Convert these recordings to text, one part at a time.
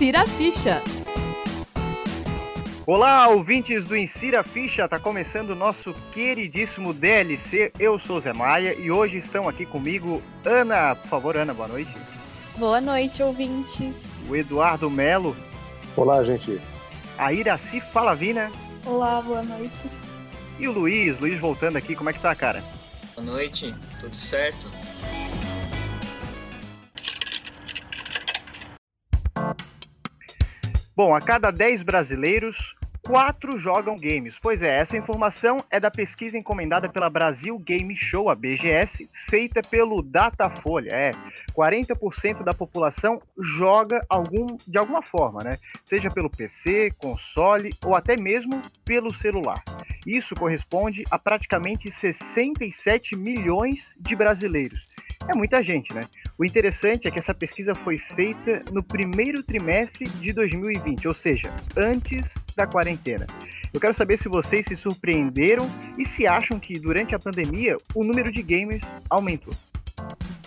Insira a Ficha. Olá, ouvintes do Insira Ficha, tá começando o nosso queridíssimo DLC. Eu sou Zé Maia e hoje estão aqui comigo Ana. Por favor, Ana, boa noite. Boa noite, ouvintes. O Eduardo Melo. Olá, gente. A Iraci Falavina. Olá, boa noite. E o Luiz, Luiz voltando aqui, como é que tá, cara? Boa noite, tudo certo? Bom, a cada 10 brasileiros, 4 jogam games. Pois é, essa informação é da pesquisa encomendada pela Brasil Game Show, a BGS, feita pelo Datafolha. É, 40% da população joga algum, de alguma forma, né? Seja pelo PC, console ou até mesmo pelo celular. Isso corresponde a praticamente 67 milhões de brasileiros. É muita gente, né? O interessante é que essa pesquisa foi feita no primeiro trimestre de 2020, ou seja, antes da quarentena. Eu quero saber se vocês se surpreenderam e se acham que durante a pandemia o número de gamers aumentou.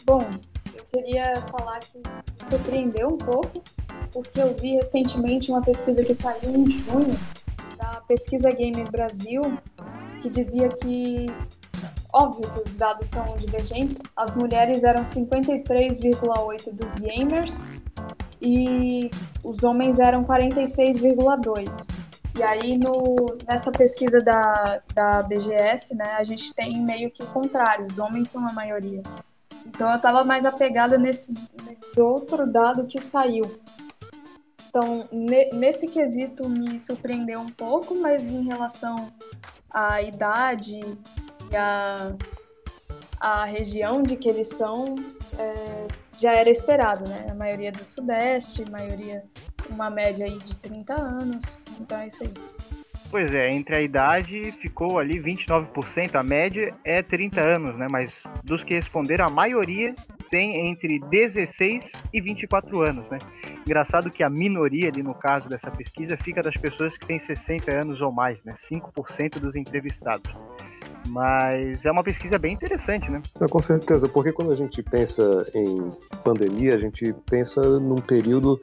Bom, eu queria falar que me surpreendeu um pouco, porque eu vi recentemente uma pesquisa que saiu em junho da Pesquisa Gamer Brasil, que dizia que Óbvio que os dados são divergentes. As mulheres eram 53,8 dos gamers e os homens eram 46,2. E aí no, nessa pesquisa da, da BGS, né, a gente tem meio que o contrário, os homens são a maioria. Então eu estava mais apegada nesse, nesse outro dado que saiu. Então, ne, nesse quesito me surpreendeu um pouco, mas em relação à idade a, a região de que eles são é, já era esperado, né? A maioria do Sudeste, maioria uma média aí de 30 anos, então é isso aí. Pois é, entre a idade ficou ali 29%, a média é 30 anos, né? Mas dos que responderam, a maioria tem entre 16 e 24 anos, né? Engraçado que a minoria ali no caso dessa pesquisa fica das pessoas que têm 60 anos ou mais, né? 5% dos entrevistados. Mas é uma pesquisa bem interessante, né? É, com certeza, porque quando a gente pensa em pandemia, a gente pensa num período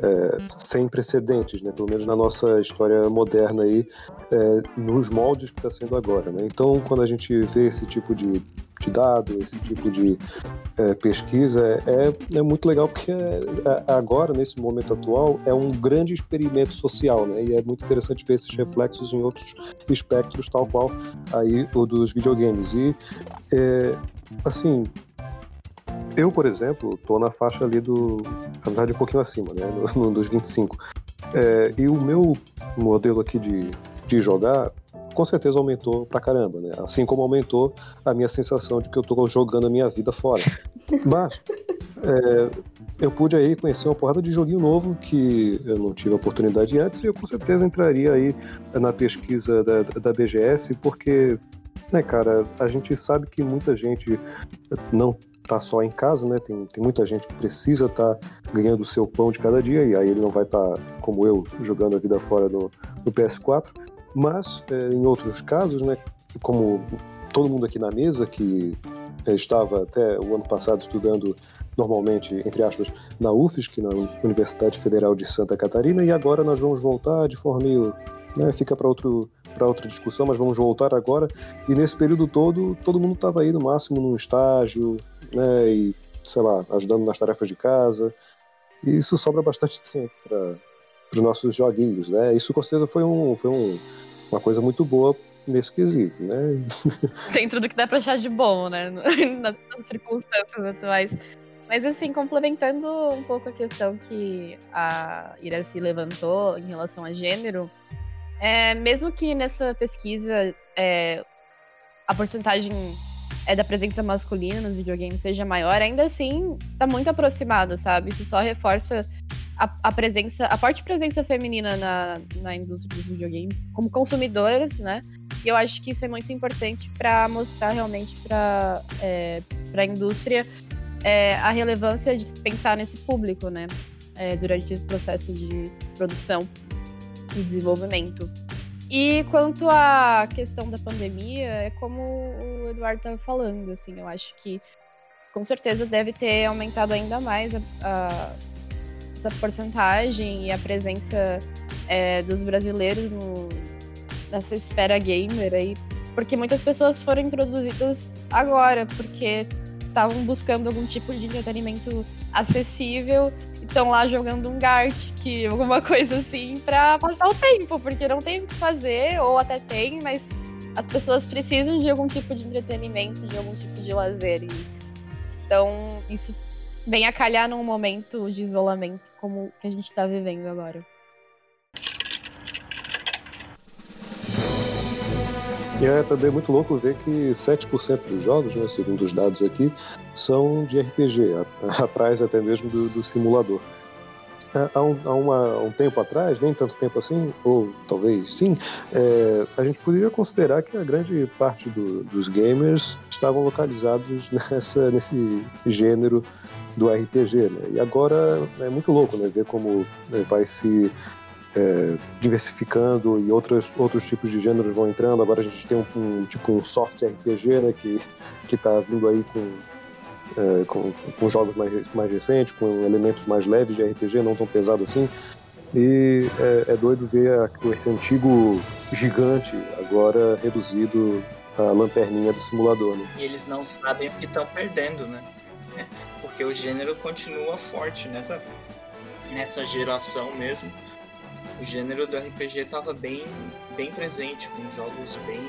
é, sem precedentes, né? pelo menos na nossa história moderna aí, é, nos moldes que está sendo agora. Né? Então, quando a gente vê esse tipo de, de dado, esse tipo de é, pesquisa, é, é muito legal porque é, é, agora, nesse momento atual, é um grande experimento social, né? e é muito interessante ver esses reflexos em outros espectros, tal qual aí o dos videogames. E, é, assim, eu, por exemplo, tô na faixa ali do. Na verdade, um pouquinho acima, né? No, dos 25. É, e o meu modelo aqui de, de jogar, com certeza aumentou pra caramba, né? Assim como aumentou a minha sensação de que eu tô jogando a minha vida fora. Mas. É, eu pude aí conhecer uma porrada de joguinho novo que eu não tive a oportunidade antes e eu com certeza entraria aí na pesquisa da, da BGS porque, né, cara, a gente sabe que muita gente não tá só em casa, né? Tem, tem muita gente que precisa estar tá ganhando o seu pão de cada dia, e aí ele não vai estar, tá, como eu, jogando a vida fora no, no PS4. Mas, é, em outros casos, né? Como todo mundo aqui na mesa que é, estava até o ano passado estudando normalmente, entre aspas, na UFSC, na Universidade Federal de Santa Catarina, e agora nós vamos voltar de forma meio. Né, fica para outro para outra discussão, mas vamos voltar agora. E nesse período todo, todo mundo estava aí no máximo num estágio, né? E, sei lá, ajudando nas tarefas de casa. E isso sobra bastante tempo para os nossos joguinhos, né? Isso com certeza foi, um, foi um, uma coisa muito boa nesse quesito, né? Dentro do que dá para achar de bom, né? Nas circunstâncias atuais. Mas assim, complementando um pouco a questão que a Iraci levantou em relação a gênero, é, mesmo que nessa pesquisa é, a porcentagem é da presença masculina nos videogames seja maior, ainda assim tá muito aproximado, sabe? Isso só reforça a, a presença, a forte presença feminina na, na indústria dos videogames como consumidoras, né? E eu acho que isso é muito importante para mostrar realmente para é, a indústria é, a relevância de pensar nesse público, né? É, durante o processo de produção e desenvolvimento. E quanto à questão da pandemia, é como o Eduardo estava falando, assim, eu acho que com certeza deve ter aumentado ainda mais a, a essa porcentagem e a presença é, dos brasileiros no, nessa esfera gamer aí, porque muitas pessoas foram introduzidas agora, porque estavam buscando algum tipo de entretenimento acessível e estão lá jogando um Gartic, alguma coisa assim, para passar o tempo, porque não tem o que fazer, ou até tem, mas as pessoas precisam de algum tipo de entretenimento, de algum tipo de lazer. E, então, isso vem a calhar num momento de isolamento como que a gente está vivendo agora. E é também muito louco ver que 7% dos jogos, né, segundo os dados aqui, são de RPG, atrás até mesmo do, do simulador. Há um, há, uma, um, tempo atrás, nem tanto tempo assim, ou talvez sim, é, a gente poderia considerar que a grande parte do, dos gamers estavam localizados nessa, nesse gênero do RPG, né? E agora é muito louco, né? Ver como né, vai se é, diversificando e outros, outros tipos de gêneros vão entrando. Agora a gente tem um, um tipo um soft RPG, né, que que está vindo aí com, é, com, com jogos mais, mais recentes, com elementos mais leves de RPG, não tão pesado assim. E é, é doido ver a, esse antigo gigante agora reduzido à lanterninha do simulador. Né? E eles não sabem o que estão perdendo, né? Porque o gênero continua forte nessa, nessa geração mesmo o gênero do RPG estava bem, bem presente, com jogos bem,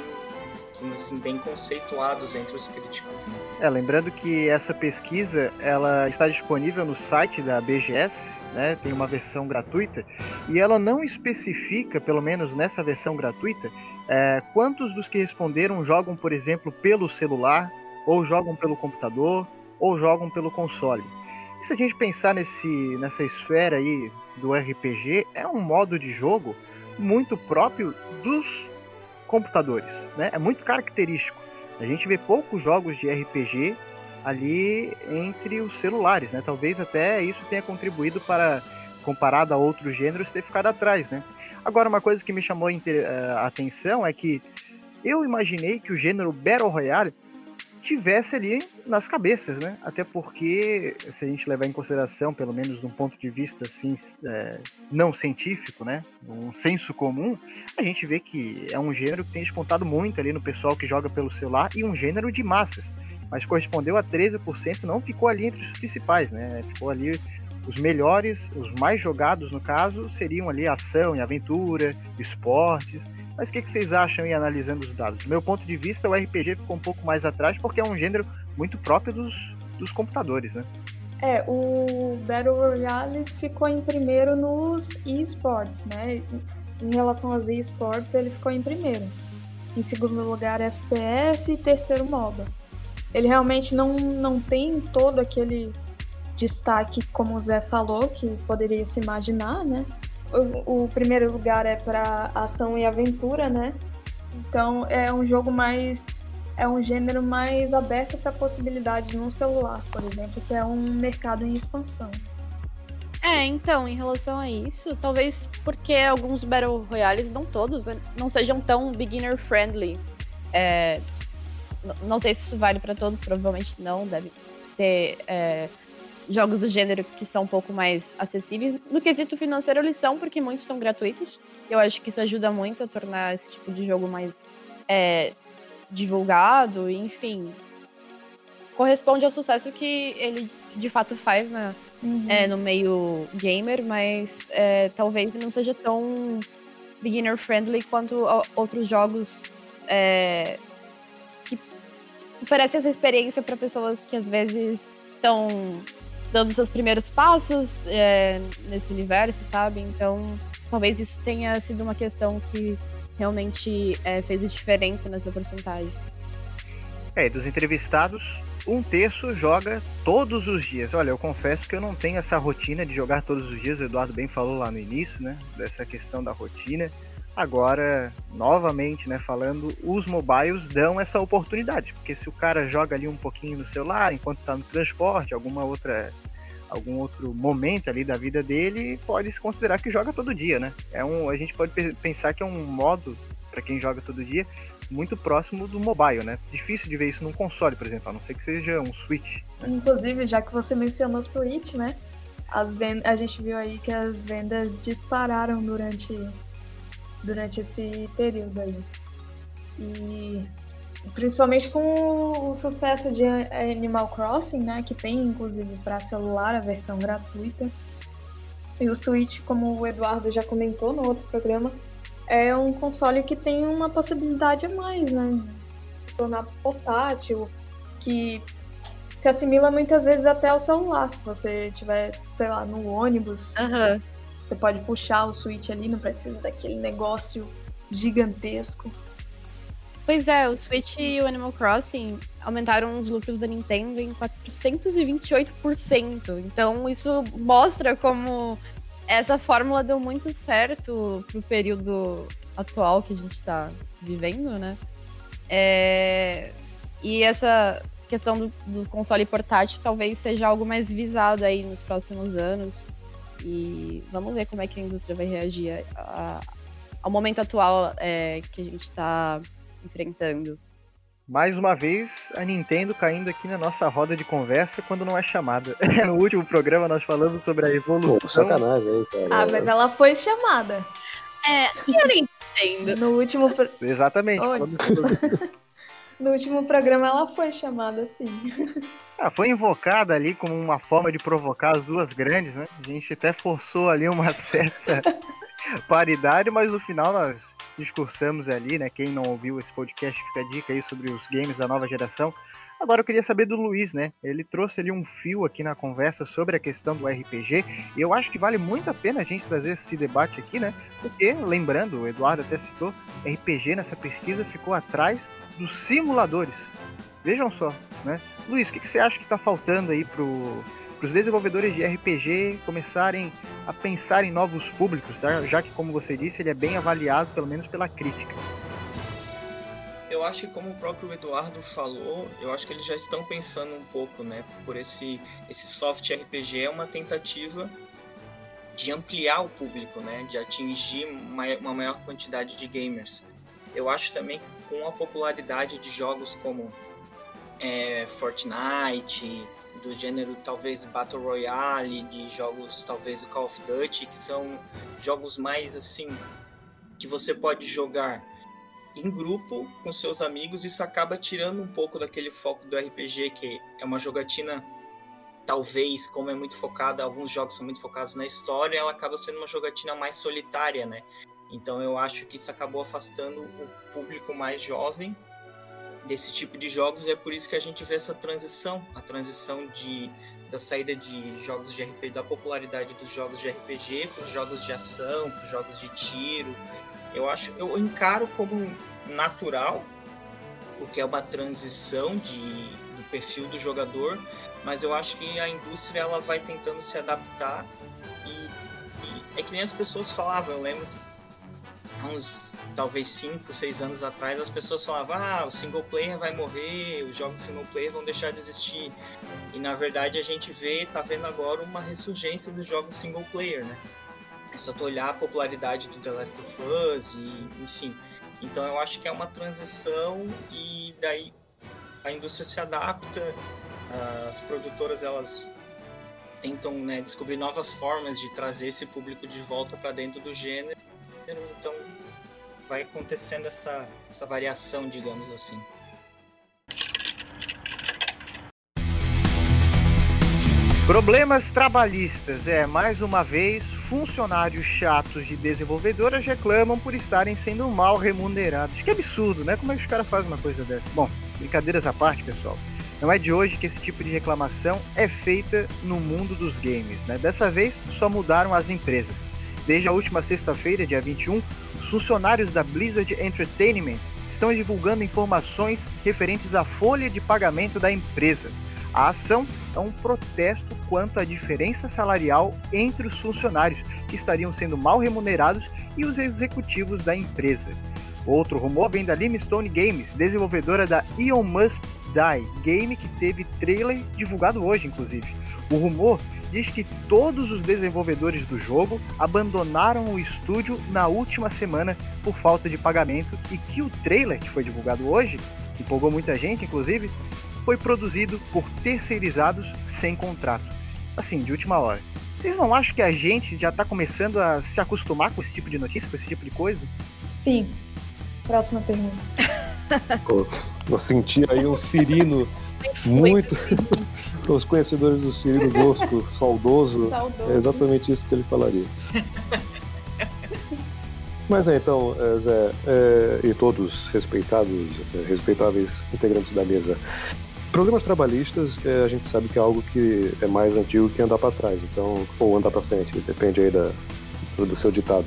assim, bem conceituados entre os críticos. Né? É, lembrando que essa pesquisa ela está disponível no site da BGS, né, tem uma versão gratuita, e ela não especifica, pelo menos nessa versão gratuita, é, quantos dos que responderam jogam, por exemplo, pelo celular, ou jogam pelo computador, ou jogam pelo console. Se a gente pensar nesse, nessa esfera aí do RPG, é um modo de jogo muito próprio dos computadores, né? É muito característico. A gente vê poucos jogos de RPG ali entre os celulares, né? Talvez até isso tenha contribuído para, comparado a outros gêneros, ter ficado atrás, né? Agora, uma coisa que me chamou a atenção é que eu imaginei que o gênero Battle Royale tivesse ali nas cabeças, né? Até porque, se a gente levar em consideração, pelo menos de um ponto de vista assim, é, não científico, né? Um senso comum, a gente vê que é um gênero que tem descontado muito ali no pessoal que joga pelo celular e um gênero de massas. Mas correspondeu a 13%, não ficou ali entre os principais, né? Ficou ali os melhores, os mais jogados no caso, seriam ali ação e aventura, esportes. Mas o que, que, vocês acham aí analisando os dados? Do meu ponto de vista, o RPG ficou um pouco mais atrás porque é um gênero muito próprio dos, dos computadores, né? É, o Battle Royale ficou em primeiro nos esports, né? Em relação aos esports, ele ficou em primeiro. Em segundo lugar, FPS e terceiro MOBA. Ele realmente não, não tem todo aquele destaque, como o Zé falou, que poderia se imaginar, né? O, primeiro lugar é para ação e aventura, né? Então é um jogo mais é um gênero mais aberto para possibilidades no celular, por exemplo, que é um mercado em expansão. É, então, em relação a isso, talvez porque alguns Battle Royales, não todos, né, não sejam tão beginner friendly. É, não sei se isso vale para todos, provavelmente não, deve ter é, jogos do gênero que são um pouco mais acessíveis. No quesito financeiro, eles são, porque muitos são gratuitos. Eu acho que isso ajuda muito a tornar esse tipo de jogo mais é, divulgado, enfim. Corresponde ao sucesso que ele de fato faz na, uhum. é, no meio gamer, mas é, talvez não seja tão beginner friendly quanto outros jogos é, que oferecem essa experiência para pessoas que às vezes estão dando seus primeiros passos é, nesse universo, sabe? Então, talvez isso tenha sido uma questão que realmente é, fez a diferença nessa porcentagem. É, dos entrevistados, um terço joga todos os dias. Olha, eu confesso que eu não tenho essa rotina de jogar todos os dias. O Eduardo bem falou lá no início, né? Dessa questão da rotina. Agora, novamente, né, falando, os mobiles dão essa oportunidade, porque se o cara joga ali um pouquinho no celular enquanto está no transporte, alguma outra algum outro momento ali da vida dele, pode se considerar que joga todo dia, né? É um, a gente pode pensar que é um modo para quem joga todo dia muito próximo do mobile, né? Difícil de ver isso num console, por exemplo, a não ser que seja um Switch. Né? Inclusive, já que você mencionou Switch, né? as a gente viu aí que as vendas dispararam durante, durante esse período aí. E principalmente com o sucesso de Animal Crossing, né, que tem inclusive para celular a versão gratuita. E o Switch, como o Eduardo já comentou no outro programa, é um console que tem uma possibilidade a mais, né? Se tornar portátil, que se assimila muitas vezes até ao celular. Se você tiver, sei lá, no ônibus, Aham. você pode puxar o Switch ali, não precisa daquele negócio gigantesco. Pois é, o Switch e o Animal Crossing aumentaram os lucros da Nintendo em 428%. Então isso mostra como essa fórmula deu muito certo pro período atual que a gente tá vivendo, né? É, E essa questão do, do console portátil talvez seja algo mais visado aí nos próximos anos. E vamos ver como é que a indústria vai reagir a- ao momento atual é, que a gente está enfrentando. Mais uma vez, a Nintendo caindo aqui na nossa roda de conversa quando não é chamada. No último programa nós falamos sobre a evolução. Pô, sacanagem cara. Ah, mas ela foi chamada. É, e eu nem entendo. No último, pro- Exatamente. Oh, no último programa ela foi chamada, sim. Ah, foi invocada ali como uma forma de provocar as duas grandes, né? A gente até forçou ali uma certa paridade, mas no final nós discursamos ali, né? Quem não ouviu esse podcast, fica a dica aí sobre os games da nova geração. Agora eu queria saber do Luiz, né? Ele trouxe ali um fio aqui na conversa sobre a questão do RPG, e eu acho que vale muito a pena a gente trazer esse debate aqui, né? Porque, lembrando, o Eduardo até citou, RPG nessa pesquisa ficou atrás dos simuladores. Vejam só, né? Luiz, o que, que você acha que está faltando aí para os desenvolvedores de RPG começarem a pensar em novos públicos, tá? já que, como você disse, ele é bem avaliado, pelo menos pela crítica. Eu acho que como o próprio Eduardo falou, eu acho que eles já estão pensando um pouco, né? Por esse, esse soft RPG é uma tentativa de ampliar o público, né? De atingir uma maior quantidade de gamers. Eu acho também que com a popularidade de jogos como é, Fortnite, do gênero talvez Battle Royale, de jogos talvez do Call of Duty, que são jogos mais assim que você pode jogar em grupo com seus amigos, isso acaba tirando um pouco daquele foco do RPG, que é uma jogatina, talvez, como é muito focada, alguns jogos são muito focados na história, ela acaba sendo uma jogatina mais solitária, né? Então eu acho que isso acabou afastando o público mais jovem desse tipo de jogos e é por isso que a gente vê essa transição, a transição de da saída de jogos de RPG, da popularidade dos jogos de RPG para os jogos de ação, para os jogos de tiro, eu acho, eu encaro como natural, porque é uma transição de, do perfil do jogador, mas eu acho que a indústria ela vai tentando se adaptar e, e é que nem as pessoas falavam, eu lembro que há uns talvez 5, 6 anos atrás as pessoas falavam, ah, o single player vai morrer, os jogos single player vão deixar de existir. E na verdade a gente vê, tá vendo agora uma ressurgência dos jogos single player, né? É só tu olhar a popularidade do The Last of Us e, enfim. Então eu acho que é uma transição e daí a indústria se adapta, as produtoras elas tentam né, descobrir novas formas de trazer esse público de volta para dentro do gênero. Então vai acontecendo essa, essa variação, digamos assim. Problemas trabalhistas. É, mais uma vez, funcionários chatos de desenvolvedoras reclamam por estarem sendo mal remunerados. Que absurdo, né? Como é que os caras fazem uma coisa dessa? Bom, brincadeiras à parte, pessoal. Não é de hoje que esse tipo de reclamação é feita no mundo dos games, né? Dessa vez, só mudaram as empresas. Desde a última sexta-feira, dia 21, os funcionários da Blizzard Entertainment estão divulgando informações referentes à folha de pagamento da empresa. A ação é um protesto quanto à diferença salarial entre os funcionários que estariam sendo mal remunerados e os executivos da empresa. Outro rumor vem da Limestone Games, desenvolvedora da Ion Must Die, game que teve trailer divulgado hoje, inclusive. O rumor diz que todos os desenvolvedores do jogo abandonaram o estúdio na última semana por falta de pagamento e que o trailer que foi divulgado hoje, que empolgou muita gente, inclusive, foi produzido por terceirizados sem contrato. Assim, de última hora. Vocês não acham que a gente já tá começando a se acostumar com esse tipo de notícia, com esse tipo de coisa? Sim. Próxima pergunta. Pô, eu senti aí um Cirino muito. Os conhecedores do Cirino Bosco, saudoso, Saudoso. é exatamente isso que ele falaria. Mas é, então, é, Zé, é, e todos respeitados, é, respeitáveis integrantes da mesa, programas trabalhistas, é, a gente sabe que é algo que é mais antigo que andar para trás, então, ou andar para frente, depende aí da, do seu ditado.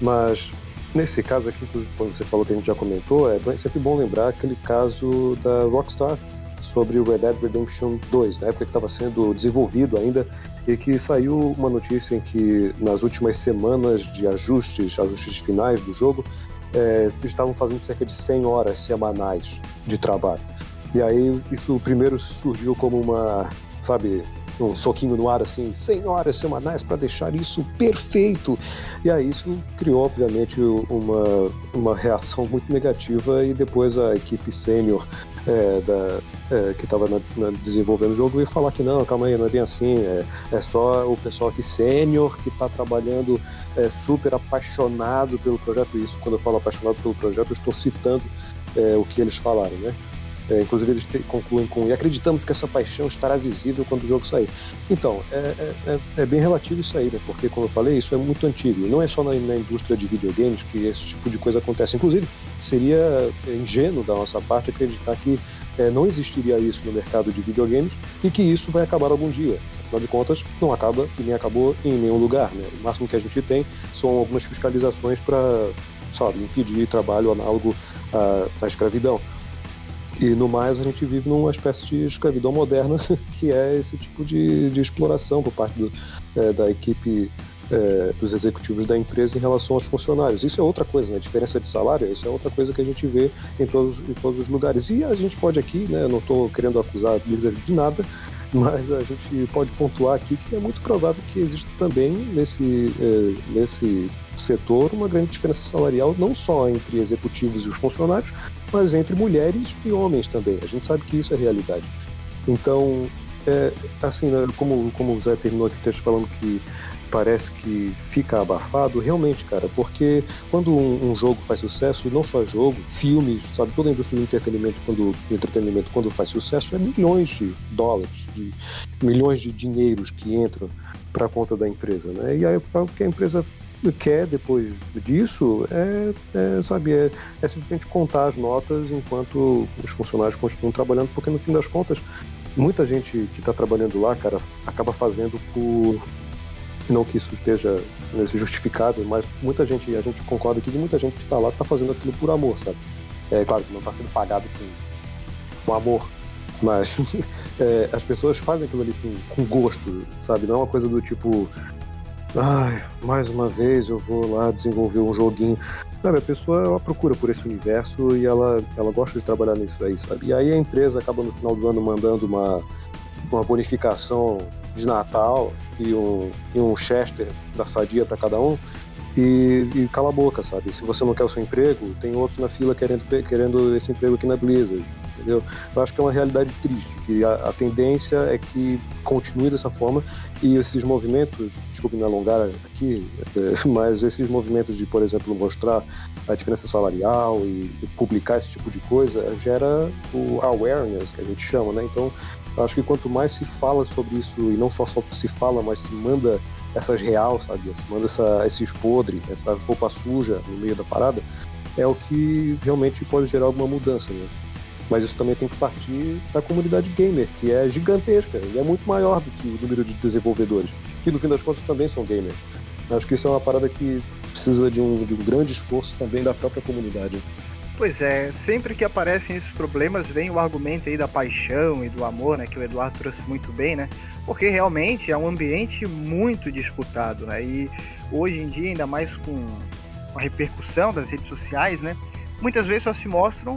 Mas nesse caso aqui, inclusive, quando você falou que a gente já comentou, é sempre bom lembrar aquele caso da Rockstar sobre o Red Dead Redemption 2, na época que estava sendo desenvolvido ainda, e que saiu uma notícia em que nas últimas semanas de ajustes, ajustes finais do jogo, é, estavam fazendo cerca de 100 horas semanais de trabalho. E aí isso primeiro surgiu como uma, sabe, um soquinho no ar assim, 100 horas semanais para deixar isso perfeito. E aí isso criou, obviamente, uma, uma reação muito negativa e depois a equipe sênior é, da, é, que estava desenvolvendo o jogo veio falar que não, calma aí, não é bem assim, é, é só o pessoal aqui sênior que está trabalhando é, super apaixonado pelo projeto. Isso, quando eu falo apaixonado pelo projeto, eu estou citando é, o que eles falaram, né? É, inclusive eles concluem com e acreditamos que essa paixão estará visível quando o jogo sair. Então, é, é, é, é bem relativo isso aí, né? Porque, como eu falei, isso é muito antigo. E não é só na, na, indústria de videogames que esse tipo de coisa acontece. Inclusive, seria ingênuo da nossa parte acreditar que é, não existiria isso no mercado de videogames e que isso vai acabar algum dia. Afinal de contas, não acaba e nem acabou em nenhum lugar. Né? O máximo que a gente tem são algumas fiscalizações para, sabe, impedir trabalho análogo à, à escravidão. E no mais, a gente vive numa espécie de escravidão moderna, que é esse tipo de, de exploração por parte do, é, da equipe é, dos executivos da empresa em relação aos funcionários. Isso é outra coisa, né? A diferença de salário, isso é outra coisa que a gente vê em todos, em todos os lugares. E a gente pode aqui, né? Não estou querendo acusar Blizzard de nada, mas a gente pode pontuar aqui que é muito provável que exista também nesse, é, nesse setor uma grande diferença salarial, não só entre executivos e os funcionários, mas entre mulheres e homens também. A gente sabe que isso é realidade. Então, é, assim, né, como, como o Zé terminou aqui o texto falando que parece que fica abafado, realmente, cara, porque quando um, um, jogo faz sucesso, não só jogo, filmes, sabe, toda a indústria do entretenimento, quando, do entretenimento, quando faz sucesso, é milhões de dólares, de milhões de dinheiros que entram para a conta da empresa, né? E aí o que a empresa quer depois disso é, é sabe, é, é, simplesmente contar as notas enquanto os funcionários continuam trabalhando, porque no fim das contas, muita gente que está trabalhando lá, cara, acaba fazendo por. Não que isso esteja né, justificável, mas muita gente, a gente concorda aqui que muita gente que está lá está fazendo aquilo por amor, sabe? É claro que não está sendo pagado com, com amor, mas é, as pessoas fazem aquilo ali com, com gosto, sabe? Não é uma coisa do tipo, ai, mais uma vez eu vou lá desenvolver um joguinho. Sabe, a pessoa ela procura por esse universo e ela, ela gosta de trabalhar nisso aí, sabe? E aí a empresa acaba no final do ano mandando uma, uma bonificação de Natal e um, e um Chester da Sadia para cada um. E, e, cala a boca, sabe? Se você não quer o seu emprego, tem outros na fila querendo, querendo esse emprego aqui na Blizzard entendeu? Eu acho que é uma realidade triste, que a, a, tendência é que continue dessa forma e esses movimentos, desculpe me alongar aqui, é, mas esses movimentos de, por exemplo, mostrar a diferença salarial e, e publicar esse tipo de coisa gera o awareness, que a gente chama, né? Então, acho que quanto mais se fala sobre isso, e não só, só se fala, mas se manda essas real, sabe? Se manda essa, esses podres, essa roupa suja no meio da parada, é o que realmente pode gerar alguma mudança, né? Mas isso também tem que partir da comunidade gamer, que é gigantesca e é muito maior do que o número de desenvolvedores, que no fim das contas também são gamers. Acho que isso é uma parada que precisa de um, de um grande esforço também da própria comunidade. Pois é, sempre que aparecem esses problemas, vem o argumento aí da paixão e do amor, né, que o Eduardo trouxe muito bem, né? Porque realmente é um ambiente muito disputado, né? E hoje em dia, ainda mais com a repercussão das redes sociais, né? Muitas vezes só se mostram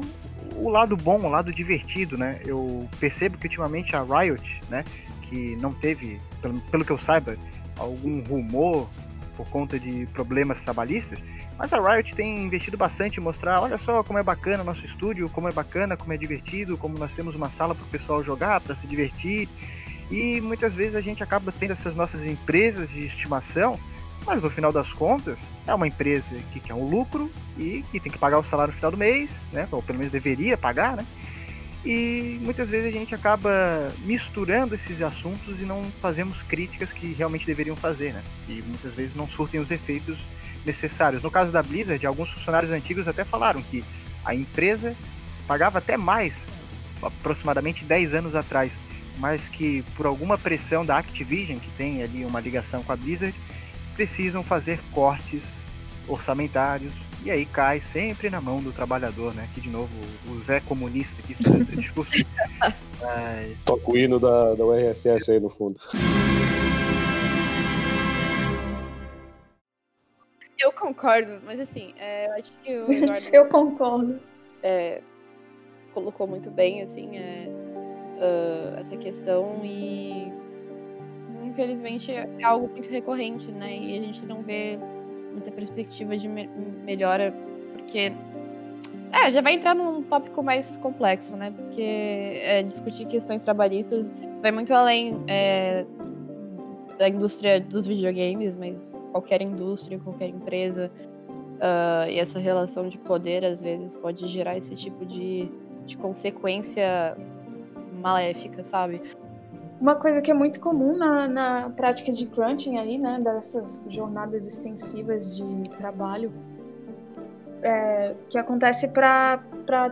o lado bom, o lado divertido, né? Eu percebo que ultimamente a Riot, né, que não teve, pelo, pelo que eu saiba, algum rumor por conta de problemas trabalhistas, mas a Riot tem investido bastante em mostrar, olha só como é bacana nosso estúdio, como é bacana, como é divertido, como nós temos uma sala para o pessoal jogar, para se divertir. E muitas vezes a gente acaba tendo essas nossas empresas de estimação, mas no final das contas é uma empresa que quer um lucro e que tem que pagar o salário no final do mês, né? Ou pelo menos deveria pagar, né? E muitas vezes a gente acaba misturando esses assuntos e não fazemos críticas que realmente deveriam fazer, né? E muitas vezes não surtem os efeitos necessários. No caso da Blizzard, alguns funcionários antigos até falaram que a empresa pagava até mais, aproximadamente 10 anos atrás, mas que por alguma pressão da Activision, que tem ali uma ligação com a Blizzard, precisam fazer cortes orçamentários e aí cai sempre na mão do trabalhador, né? Aqui de novo o Zé comunista que fez esse discurso. Ai. Toca o hino da, da URSS aí no fundo. Eu concordo, mas assim, é, eu acho que o Eduardo. eu concordo. É, colocou muito bem, assim, é, uh, essa questão e infelizmente é algo muito recorrente, né? E a gente não vê muita perspectiva de me melhora, porque. É, já vai entrar num tópico mais complexo, né? Porque é, discutir questões trabalhistas vai muito além é, da indústria dos videogames, mas qualquer indústria, qualquer empresa. Uh, e essa relação de poder, às vezes, pode gerar esse tipo de, de consequência maléfica, sabe? Uma coisa que é muito comum na, na prática de crunching aí, né, dessas jornadas extensivas de trabalho, é, que acontece para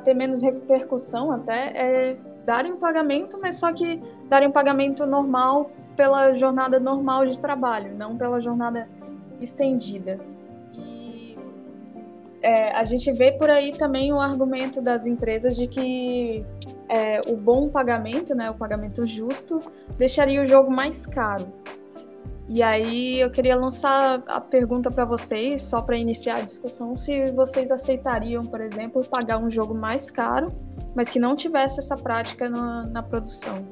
ter menos repercussão até, é darem um pagamento, mas só que darem um pagamento normal pela jornada normal de trabalho, não pela jornada estendida. É, a gente vê por aí também o argumento das empresas de que é, o bom pagamento, né, o pagamento justo, deixaria o jogo mais caro. E aí eu queria lançar a pergunta para vocês, só para iniciar a discussão, se vocês aceitariam, por exemplo, pagar um jogo mais caro, mas que não tivesse essa prática na, na produção.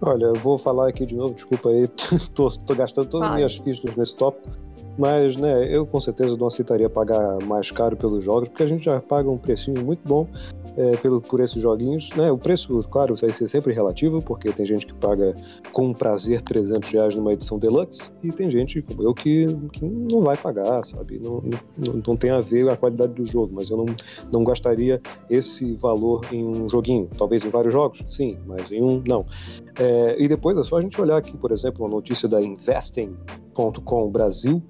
Olha, eu vou falar aqui de novo, desculpa aí, tô, tô gastando todas as minhas fichas nesse tópico, mas né, eu com certeza não aceitaria pagar mais caro pelos jogos, porque a gente já paga um precinho muito bom é, pelo, por esses joguinhos. Né? O preço, claro, vai ser sempre relativo, porque tem gente que paga com prazer 300 reais numa edição deluxe, e tem gente como eu que, que não vai pagar, sabe? Não, não, não tem a ver a qualidade do jogo, mas eu não, não gastaria esse valor em um joguinho. Talvez em vários jogos, sim, mas em um, não. É, e depois é só a gente olhar aqui, por exemplo, uma notícia da Investing.com Brasil,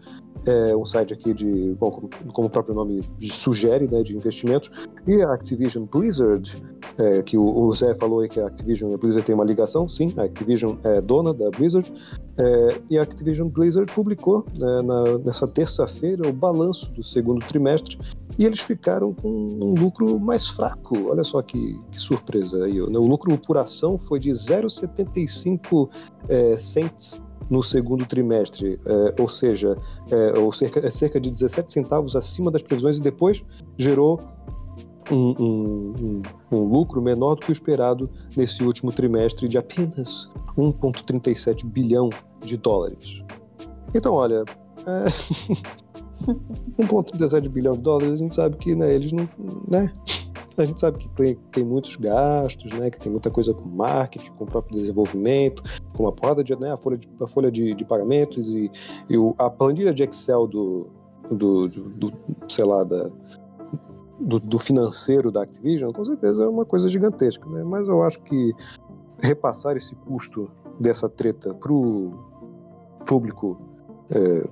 é um site aqui de, bom, como, como o próprio nome sugere, né, de investimentos, e a Activision Blizzard, é, que o, o, Zé falou aí que a Activision e a Blizzard tem uma ligação, sim, a Activision é dona da Blizzard, é, e a Activision Blizzard publicou né, na, nessa terça-feira o balanço do segundo trimestre e eles ficaram com um lucro mais fraco. Olha só que, que surpresa aí. Né? O lucro por ação foi de 0,75 é, cents no segundo trimestre, é, ou seja, é, ou cerca, cerca de 17 centavos acima das previsões e depois gerou um, um, um, um, lucro menor do que o esperado nesse último trimestre de apenas 1,37 bilhão de dólares. Então, olha, é... 1,37 bilhão de dólares, a gente sabe que né, eles não. Né? A gente sabe que tem, tem muitos gastos, né? Que tem muita coisa com marketing, com o próprio desenvolvimento, com uma porrada de, né, a folha de, a folha de, de pagamentos e, e o, a planilha de Excel do, do, do, do sei lá, da, do, do, financeiro da Activision, com certeza é uma coisa gigantesca, né? Mas eu acho que repassar esse custo dessa treta para o público, é,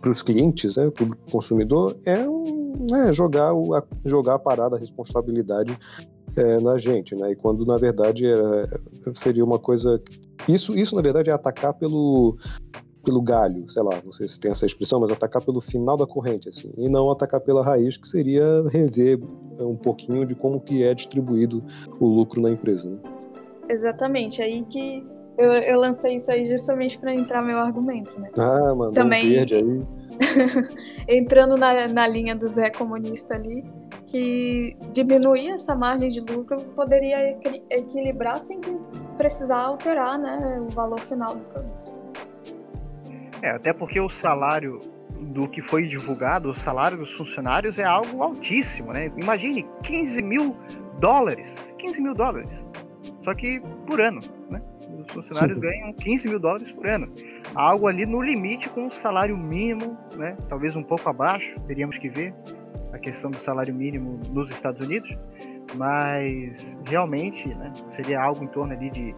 para os clientes, né, público consumidor, é um é, jogar, o, a, jogar a parada, a responsabilidade é, na gente, né? E quando na verdade é, seria uma coisa. Isso, isso na verdade é atacar pelo, pelo galho, sei lá, não sei se tem essa expressão, mas atacar pelo final da corrente, assim, e não atacar pela raiz, que seria rever um pouquinho de como que é distribuído o lucro na empresa. Né? Exatamente, aí que eu, eu lancei isso aí justamente para entrar meu argumento, né? Ah, mano, Também... um verde aí. entrando na, na linha do Zé comunista ali, que diminuir essa margem de lucro poderia equilibrar sem precisar alterar né, o valor final do produto. É, até porque o salário do que foi divulgado, o salário dos funcionários é algo altíssimo, né? Imagine 15 mil dólares. 15 mil dólares. Só que por ano, né? Os funcionários Sim. ganham 15 mil dólares por ano. Algo ali no limite com o salário mínimo, né? talvez um pouco abaixo, teríamos que ver a questão do salário mínimo nos Estados Unidos, mas realmente né, seria algo em torno ali de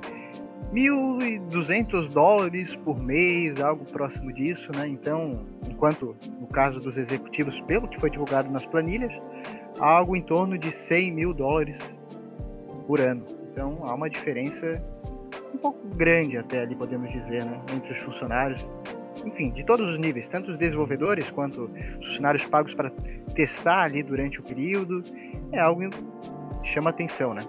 1.200 dólares por mês, algo próximo disso, né? Então, enquanto no caso dos executivos, pelo que foi divulgado nas planilhas, algo em torno de 100 mil dólares por ano. Então, há uma diferença um pouco grande até ali, podemos dizer, né? entre os funcionários, enfim, de todos os níveis, tanto os desenvolvedores quanto os funcionários pagos para testar ali durante o período, é algo que chama atenção, né?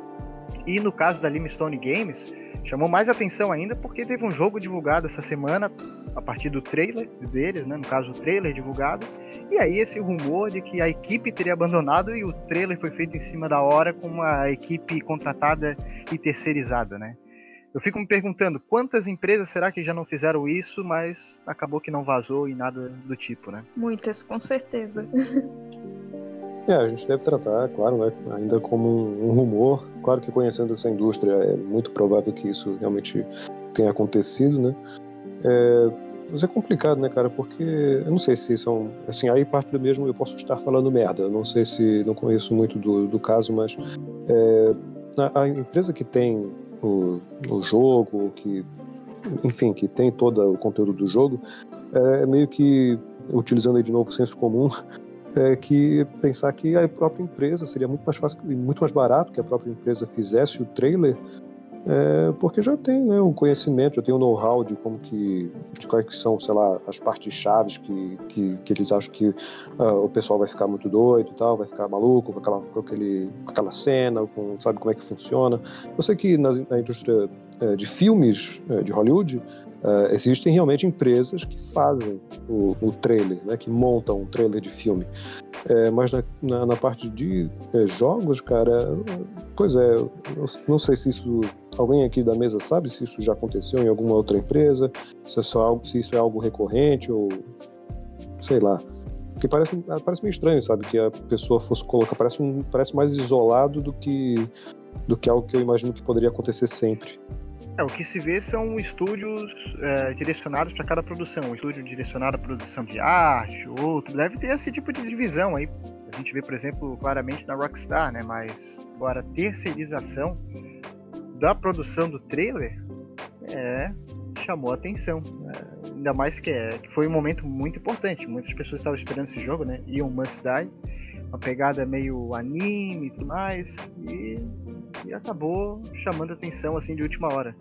E no caso da Limestone Games, chamou mais atenção ainda porque teve um jogo divulgado essa semana a partir do trailer deles, né? No caso, o trailer divulgado. E aí esse rumor de que a equipe teria abandonado e o trailer foi feito em cima da hora com uma equipe contratada e terceirizada, né? Eu fico me perguntando quantas empresas será que já não fizeram isso, mas acabou que não vazou e nada do tipo, né? Muitas, com certeza. É, a gente deve tratar, claro, né, ainda como um, um, rumor. Claro que conhecendo essa indústria é muito provável que isso realmente tenha acontecido, né? É, mas é complicado, né, cara? Porque eu não sei se são. Assim, aí parte do mesmo, eu posso estar falando merda. Eu não sei se. Não conheço muito do, do caso, mas. É, a, a, empresa que tem o, o jogo, que. Enfim, que tem todo o conteúdo do jogo, é meio que. Utilizando aí de novo o senso comum, é que pensar que a própria empresa seria muito mais fácil e muito mais barato que a própria empresa fizesse o trailer é, porque já tem né, o conhecimento, já tem o know-how de como que, de quais que são, sei lá, as partes chaves que, que, que eles acham que uh, o pessoal vai ficar muito doido e tal, vai ficar maluco com aquela, com aquele, com aquela cena, com, sabe como é que funciona. Eu sei que na, na indústria de filmes é, de Hollywood, Uh, existem realmente empresas que fazem o, o, trailer, né, que montam um trailer de filme. É, mas na, na, na, parte de é, jogos, cara, pois é, não sei se isso. Alguém aqui da mesa sabe se isso já aconteceu em alguma outra empresa, se, é só algo, se isso é algo recorrente ou. sei lá. Porque parece, parece meio estranho, sabe? Que a pessoa fosse colocar. Parece, um, parece mais isolado do que, do que algo que eu imagino que poderia acontecer sempre. É, o que se vê são estúdios é, direcionados para cada produção. Um estúdio direcionado à produção de arte, outro. Deve ter esse tipo de divisão aí. A gente vê, por exemplo, claramente na Rockstar, né? Mas agora, a terceirização da produção do trailer é, chamou a atenção. É, ainda mais que, é, que foi um momento muito importante. Muitas pessoas estavam esperando esse jogo, né? Um Must Die. Uma pegada meio anime e tudo mais. E e acabou chamando a atenção assim de última hora.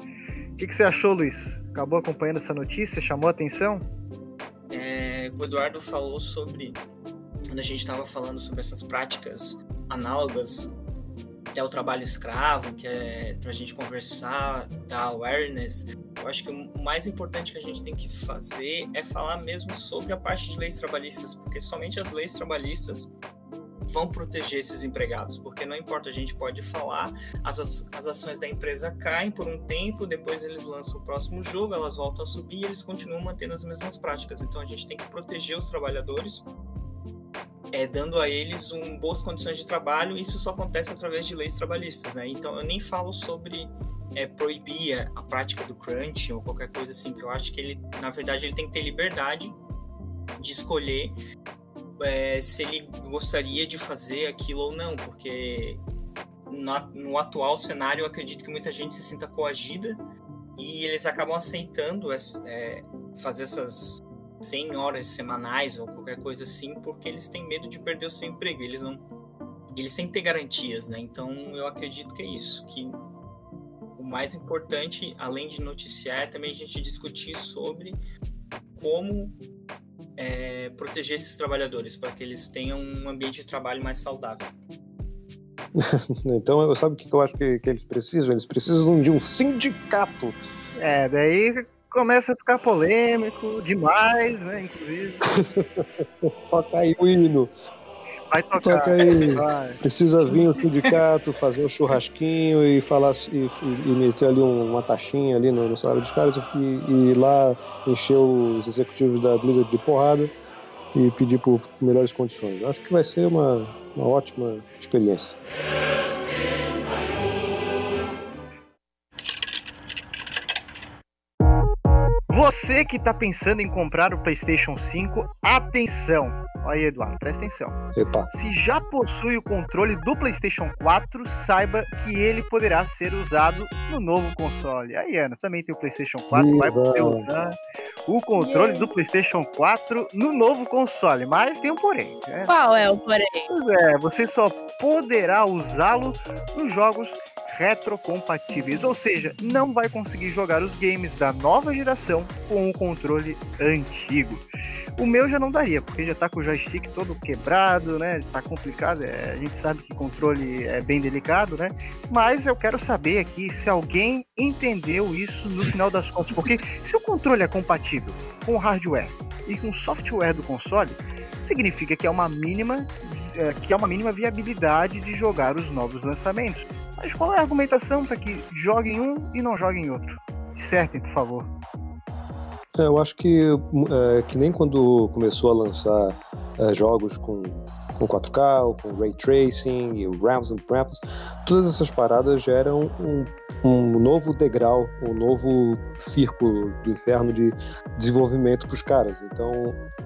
O que, que você achou, Luiz? Acabou acompanhando essa notícia? Chamou atenção? É, o Eduardo falou sobre quando a gente estava falando sobre essas práticas análogas até o trabalho escravo, que é para a gente conversar, dar awareness. Eu acho que o mais importante que a gente tem que fazer é falar mesmo sobre a parte de leis trabalhistas, porque somente as leis trabalhistas vão proteger esses empregados, porque não importa, a gente pode falar, as, as ações da empresa caem por um tempo, depois eles lançam o próximo jogo, elas voltam a subir e eles continuam mantendo as mesmas práticas. Então a gente tem que proteger os trabalhadores, é, dando a eles um, boas condições de trabalho, isso só acontece através de leis trabalhistas, né? Então eu nem falo sobre é, proibir a prática do crunch ou qualquer coisa assim, porque eu acho que ele, na verdade, ele tem que ter liberdade de escolher é, se ele gostaria de fazer aquilo ou não, porque no, no, atual cenário eu acredito que muita gente se sinta coagida e eles acabam aceitando é, fazer essas 100 horas semanais ou qualquer coisa assim, porque eles têm medo de perder o seu emprego, eles não eles têm que ter garantias, né? Então eu acredito que é isso, que o mais importante, além de noticiar, é também a gente discutir sobre como é, proteger esses trabalhadores para que eles tenham um ambiente de trabalho mais saudável. então, sabe o que eu acho que, que eles precisam? Eles precisam de um sindicato. É, daí começa a ficar polêmico demais, né? Inclusive. Toca aí o hino. Vai tocar. Toca aí. Vai. Precisa vir o sindicato, fazer um churrasquinho e falar e, e meter ali uma taxinha ali no, no salário dos caras e, e ir lá encher os executivos da Blizzard de porrada e pedir por melhores condições. Acho que vai ser uma, uma ótima experiência. Você que está pensando em comprar o PlayStation 5, atenção! Olha aí, Eduardo, presta atenção. Epa. Se já possui o controle do PlayStation 4, saiba que ele poderá ser usado no novo console. Aí, Ana, também tem o PlayStation 4, vai poder usar o controle do PlayStation 4 no novo console. Mas tem um porém. Né? Qual é o porém? Pois é, você só poderá usá-lo nos jogos retrocompatíveis, ou seja, não vai conseguir jogar os games da nova geração com o controle antigo. O meu já não daria, porque já tá com o joystick todo quebrado, né? Tá complicado, é, a gente sabe que controle é bem delicado, né? Mas eu quero saber aqui se alguém entendeu isso no final das contas, porque se o controle é compatível com o hardware e com o software do console, significa que é uma mínima é, que é uma mínima viabilidade de jogar os novos lançamentos. Mas qual é a argumentação para que joguem um e não joguem outro? Dissertem, por favor. É, eu acho que, é, que nem quando começou a lançar é, jogos com, com 4K, ou com Ray Tracing e Realms and Preps, todas essas paradas geram um, um novo degrau, um novo círculo do inferno de desenvolvimento para os caras. Então,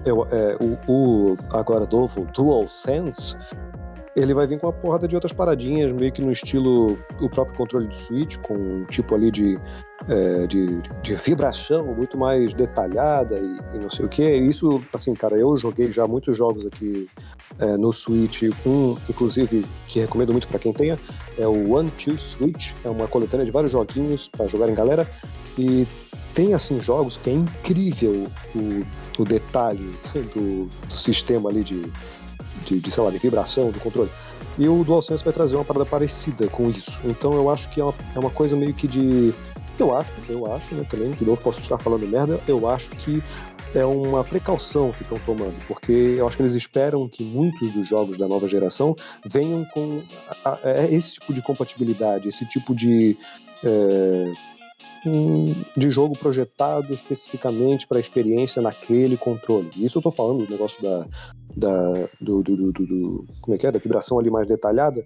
eu, é, o, o agora novo DualSense ele vai vir com uma porrada de outras paradinhas, meio que no estilo o próprio controle do Switch, com um tipo ali de, é, de, de vibração muito mais detalhada e, e não sei o que. Isso, assim, cara, eu joguei já muitos jogos aqui é, no Switch, um, inclusive, que recomendo muito para quem tenha, é o One Two Switch, é uma coletânea de vários joguinhos para jogar em galera, e tem, assim, jogos que é incrível o, o detalhe do, do sistema ali de de, de, sei lá, de vibração do controle. E o DualSense vai trazer uma parada parecida com isso. Então eu acho que é uma, é uma coisa meio que de. Eu acho, eu acho, né, também, de novo posso estar falando merda, eu acho que é uma precaução que estão tomando, porque eu acho que eles esperam que muitos dos jogos da nova geração venham com a, a, a, esse tipo de compatibilidade, esse tipo de. É, de jogo projetado especificamente para a experiência naquele controle. Isso eu estou falando do negócio da, da do, do, do, do, como é que é, da vibração ali mais detalhada.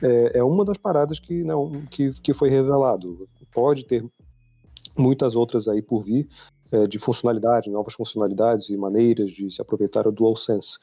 É, é uma das paradas que não que, que foi revelado. Pode ter muitas outras aí por vir é, de funcionalidade, novas funcionalidades e maneiras de se aproveitar o DualSense.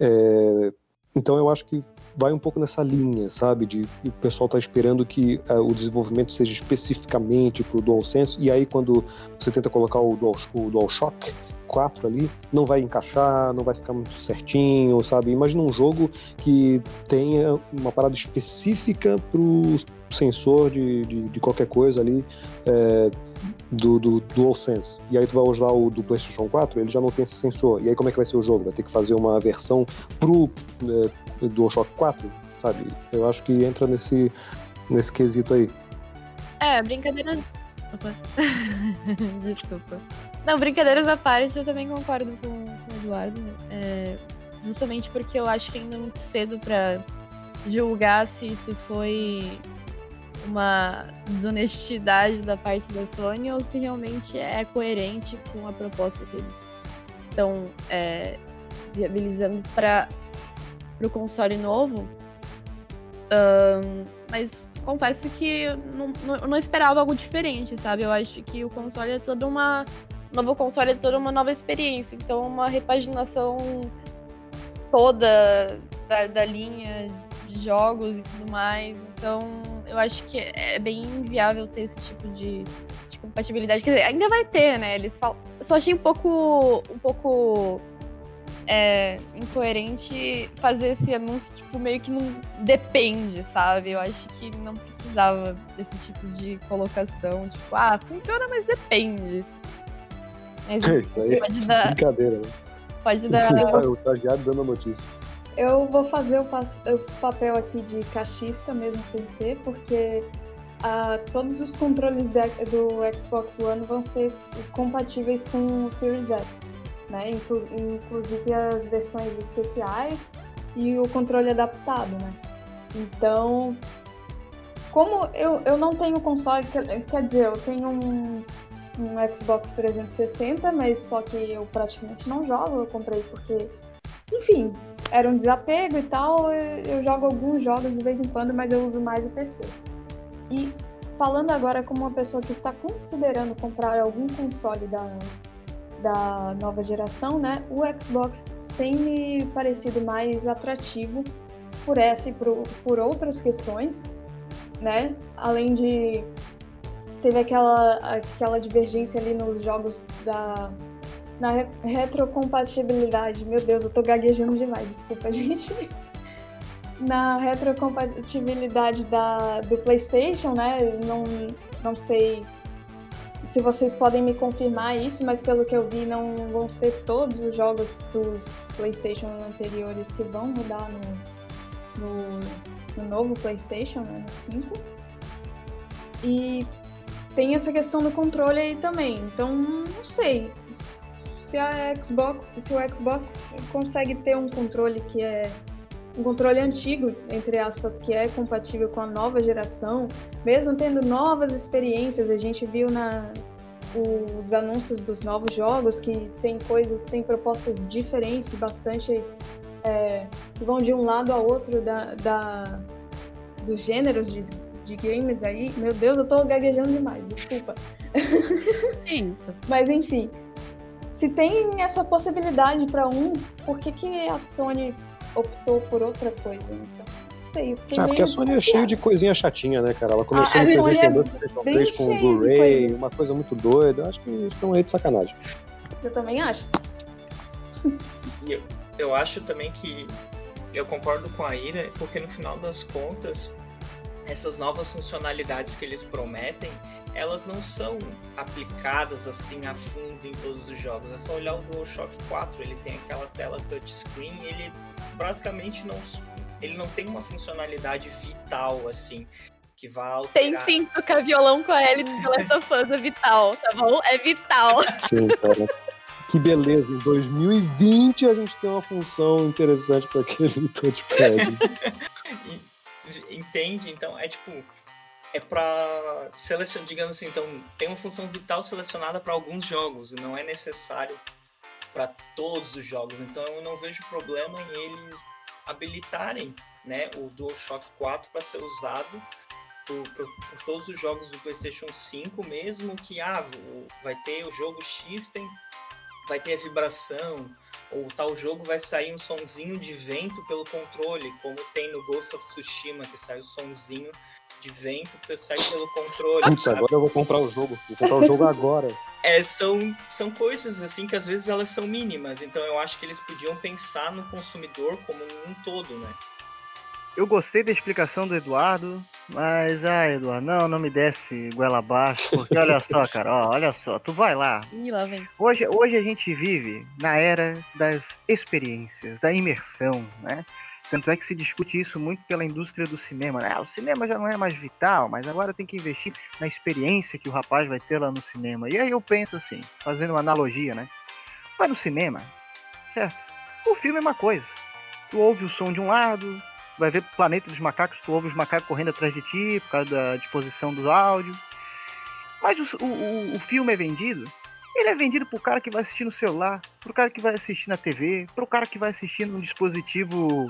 É, então eu acho que vai um pouco nessa linha, sabe? De o pessoal tá esperando que uh, o desenvolvimento seja especificamente para o DualSense, e aí quando você tenta colocar o, Dual, o DualShock 4 ali, não vai encaixar, não vai ficar muito certinho, sabe? Imagina um jogo que tenha uma parada específica para o sensor de, de, de, qualquer coisa ali é, do, do DualSense. E aí tu vai usar o do PlayStation 4, ele já não tem esse sensor. E aí como é que vai ser o jogo? Vai ter que fazer uma versão pro é, DualShock 4, sabe? Eu acho que entra nesse, nesse quesito aí. É, brincadeira. Opa. Desculpa. Não, brincadeiras à parte, eu também concordo com, com o Eduardo. É, justamente porque eu acho que ainda é muito cedo para julgar se isso foi uma desonestidade da parte da Sony ou se realmente é coerente com a proposta que eles estão é, viabilizando para o console novo. Um, mas confesso que eu não, não, não, esperava algo diferente, sabe? Eu acho que o console é toda uma. Novo console é toda uma nova experiência. Então, uma repaginação toda da, da linha de jogos e tudo mais. Então, eu acho que é bem inviável ter esse tipo de, de compatibilidade. Quer dizer, ainda vai ter, né? Eles falam. Eu só achei um pouco. um pouco. É, incoerente fazer esse anúncio, tipo, meio que não depende, sabe? Eu acho que não precisava desse tipo de colocação, tipo, ah, funciona, mas depende. Mas, é isso aí, pode dar, brincadeira, né? Pode dar. o estagiário dando a notícia. Eu vou fazer o, o, papel aqui de cachista, mesmo sem ser, porque uh, todos os controles de, do Xbox One vão ser compatíveis com o Series X, né? Inclu inclusive as versões especiais e o controle adaptado, né? Então, como eu, eu não tenho console, quer, quer dizer, eu tenho um, um Xbox 360, mas só que eu praticamente não jogo, eu comprei porque, enfim, era um desapego e tal. Eu jogo alguns jogos de vez em quando, mas eu uso mais o PC. E falando agora como uma pessoa que está considerando comprar algum console da, da nova geração, né? O Xbox tem me parecido mais atrativo por essa e por, por outras questões, né? Além de teve aquela aquela divergência ali nos jogos da na retrocompatibilidade. Meu Deus, eu tô gaguejando demais, desculpa, gente. Na retrocompatibilidade da, do PlayStation, né? Não, não sei se vocês podem me confirmar isso, mas pelo que eu vi, não vão ser todos os jogos dos PlayStation anteriores que vão mudar no, no, no novo PlayStation, né, no 5. E tem essa questão do controle aí também. Então, não sei se a Xbox, se o Xbox consegue ter um controle que é um controle antigo, entre aspas, que é compatível com a nova geração, mesmo tendo novas experiências, a gente viu na os anúncios dos novos jogos que tem coisas, tem propostas diferentes, bastante é, que vão de um lado a outro da, da dos gêneros de, de games aí. Meu Deus, eu tô gaguejando demais, desculpa. Sim. Mas enfim, se tem essa possibilidade para um, por que, que a Sony optou por outra coisa? Então, sei, ah, porque a Sony é cheia de coisinha chatinha, né, cara? Ela começou ah, no PlayStation 2, PlayStation 3 com o Blu-ray, uma coisa muito doida. Acho que estão aí de sacanagem. Eu também acho. Eu, eu acho também que eu concordo com a Ira, porque no final das contas, essas novas funcionalidades que eles prometem, elas não são aplicadas assim a fundo em todos os jogos. É só olhar o DualShock 4, ele tem aquela tela touchscreen, ele basicamente não ele não tem uma funcionalidade vital assim que vai alterar. Tem sim tocar violão com a Ellie do Last of Us, é vital, tá bom? É vital. Sim, cara. Que beleza, em 2020 a gente tem uma função interessante para aquele touchpad. Entende? Então, é tipo, é para selecionar, digamos assim, então tem uma função vital selecionada para alguns jogos não é necessário para todos os jogos. Então eu não vejo problema em eles habilitarem, né, o DualShock 4 para ser usado por, por, por, todos os jogos do PlayStation 5, mesmo que ah, vai ter o jogo X tem vai ter a vibração, ou tal jogo vai sair um sonzinho de vento pelo controle, como tem no Ghost of Tsushima, que sai o sonzinho de vento sai pelo controle. Putz, agora eu vou comprar o jogo. Vou comprar o jogo agora. É, são, são coisas assim que às vezes elas são mínimas, então eu acho que eles podiam pensar no consumidor como um todo, né? Eu gostei da explicação do Eduardo, mas, ah, Eduardo, não, não me desce goela abaixo, porque olha só, cara, ó, olha só, tu vai lá. Ih, lá vem. Hoje, hoje a gente vive na era das experiências, da imersão, né? Tanto é que se discute isso muito pela indústria do cinema. Né? Ah, o cinema já não é mais vital, mas agora tem que investir na experiência que o rapaz vai ter lá no cinema. E aí eu penso assim, fazendo uma analogia, né? Vai no cinema, certo? O filme é uma coisa. Tu ouve o som de um lado, vai ver planeta dos macacos, tu ouve os macacos correndo atrás de ti por causa da disposição do áudio. Mas o, o, o filme é vendido ele é vendido pro cara que vai assistir no celular, pro cara que vai assistir na TV, pro cara que vai assistir num dispositivo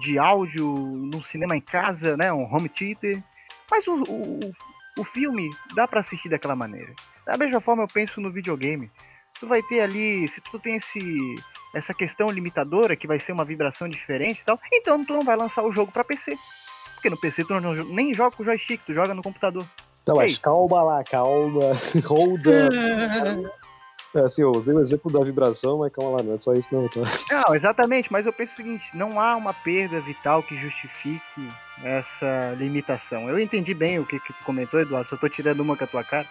de áudio, num cinema em casa, né, um home theater. Mas o, o, o filme dá para assistir daquela maneira. Da mesma forma eu penso no videogame. Tu vai ter ali, se tu tem esse essa questão limitadora que vai ser uma vibração diferente e tal, então tu não vai lançar o jogo para PC. Porque no PC tu não, nem joga com joystick, tu joga no computador. Então, mas calma lá, calma. Hold É, assim, eu usei o exemplo da vibração, mas calma lá, não é só isso não, tá? Não, exatamente, mas eu penso o seguinte, não há uma perda vital que justifique essa limitação. Eu entendi bem o que, que tu comentou, Eduardo, só tô tirando uma com a tua cara,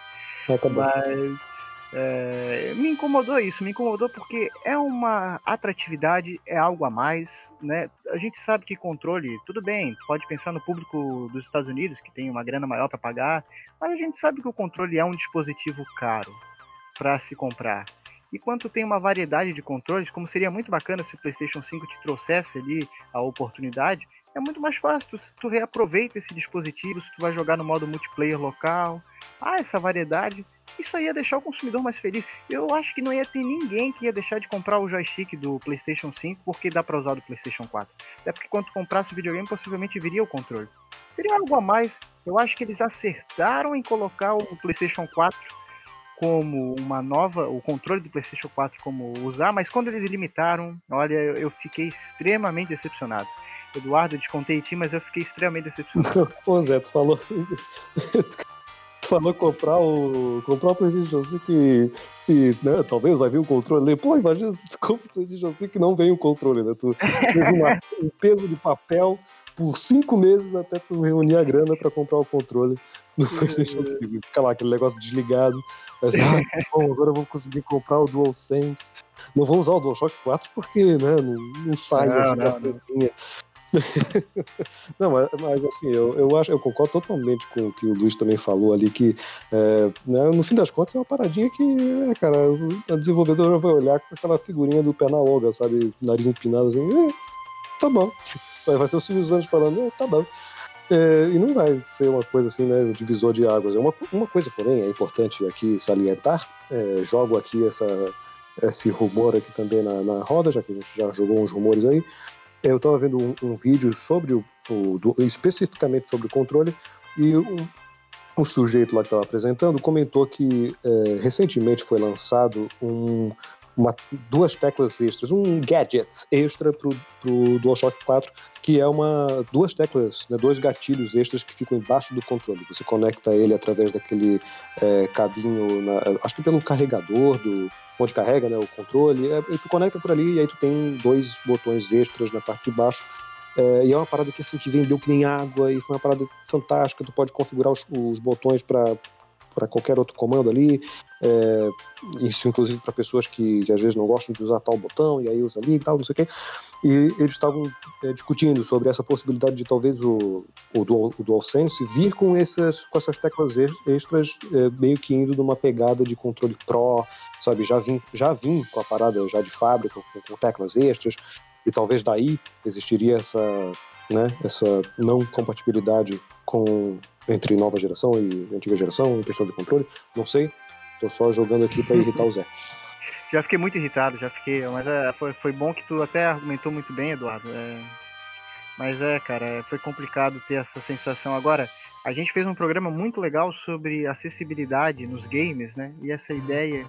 é, tá mas é, me incomodou isso, me incomodou porque é uma atratividade, é algo a mais, né? A gente sabe que controle, tudo bem, pode pensar no público dos Estados Unidos, que tem uma grana maior para pagar, mas a gente sabe que o controle é um dispositivo caro para se comprar. E quanto tem uma variedade de controles, como seria muito bacana se o PlayStation 5 te trouxesse ali a oportunidade, é muito mais fácil. Tu, tu reaproveita esse dispositivo, se tu vai jogar no modo multiplayer local. Ah, essa variedade. Isso ia deixar o consumidor mais feliz. Eu acho que não ia ter ninguém que ia deixar de comprar o joystick do PlayStation 5 porque dá para usar do PlayStation 4. Até porque quando comprasse o videogame, possivelmente viria o controle. seria algo a mais. Eu acho que eles acertaram em colocar o PlayStation 4 como uma nova, o controle do PlayStation 4 como usar, mas quando eles limitaram, olha, eu fiquei extremamente decepcionado. Eduardo, eu descontei ti, mas eu fiquei extremamente decepcionado. Pô, Zé, tu falou. falou comprar o. comprar o PlayStation 5 e. e né, talvez vai vir o controle. Pô, imagina se tu compra o PlayStation 5 e não vem o controle, né? Tu teve um peso de papel por cinco meses até tu reunir a grana para comprar o controle do PlayStation 5. Fica lá aquele negócio desligado. Mas, ah, bom, agora eu vou conseguir comprar o DualSense. Não vou usar o DualShock 4 porque né, não, não sai não, não, não. não, mas, mas, assim, eu, eu acho, eu concordo totalmente com o que o Luiz também falou ali, que é, né, no fim das contas é uma paradinha que, é, cara, a desenvolvedora vai olhar com aquela figurinha do pé na longa, sabe? Nariz empinado assim, é, tá bom. Vai ser o Silvio Santos falando, é, tá bom. É, e não vai ser uma coisa assim, né, divisor de águas. É uma, uma coisa, porém, é importante aqui salientar, é, jogo aqui essa, esse rumor aqui também na, na roda, já que a gente já jogou uns rumores aí, eu estava vendo um, um, vídeo sobre o, o do, especificamente sobre o controle e um, um sujeito lá que estava apresentando comentou que é, recentemente foi lançado um, uma, duas teclas extras, um gadget extra para o DualShock 4, que é uma duas teclas, né, dois gatilhos extras que ficam embaixo do controle. Você conecta ele através daquele é, cabinho, na, acho que pelo carregador do onde carrega né, o controle, é, e tu conecta por ali e aí tu tem dois botões extras na parte de baixo. É, e é uma parada que assim que vendeu que nem água e foi uma parada fantástica. Tu pode configurar os, os botões para para qualquer outro comando ali. É, isso, inclusive, para pessoas que, que, às vezes não gostam de usar tal botão, e aí usa ali e tal, não sei o quê. E eles estavam é, discutindo sobre essa possibilidade de talvez o, o, Dual, o DualSense vir com essas, com essas teclas extras, é, meio que indo numa pegada de controle Pro, sabe? Já vim, já vim com a parada já de fábrica, com, com teclas extras, e talvez daí existiria essa, né, essa não compatibilidade com entre nova geração e antiga geração, em questão de controle, não sei. Tô só jogando aqui para irritar o Zé. Já fiquei muito irritado, já fiquei, mas é, foi, foi bom que tu até argumentou muito bem, Eduardo. É, mas é, cara, foi complicado ter essa sensação. Agora, a gente fez um programa muito legal sobre acessibilidade nos games, né? E essa ideia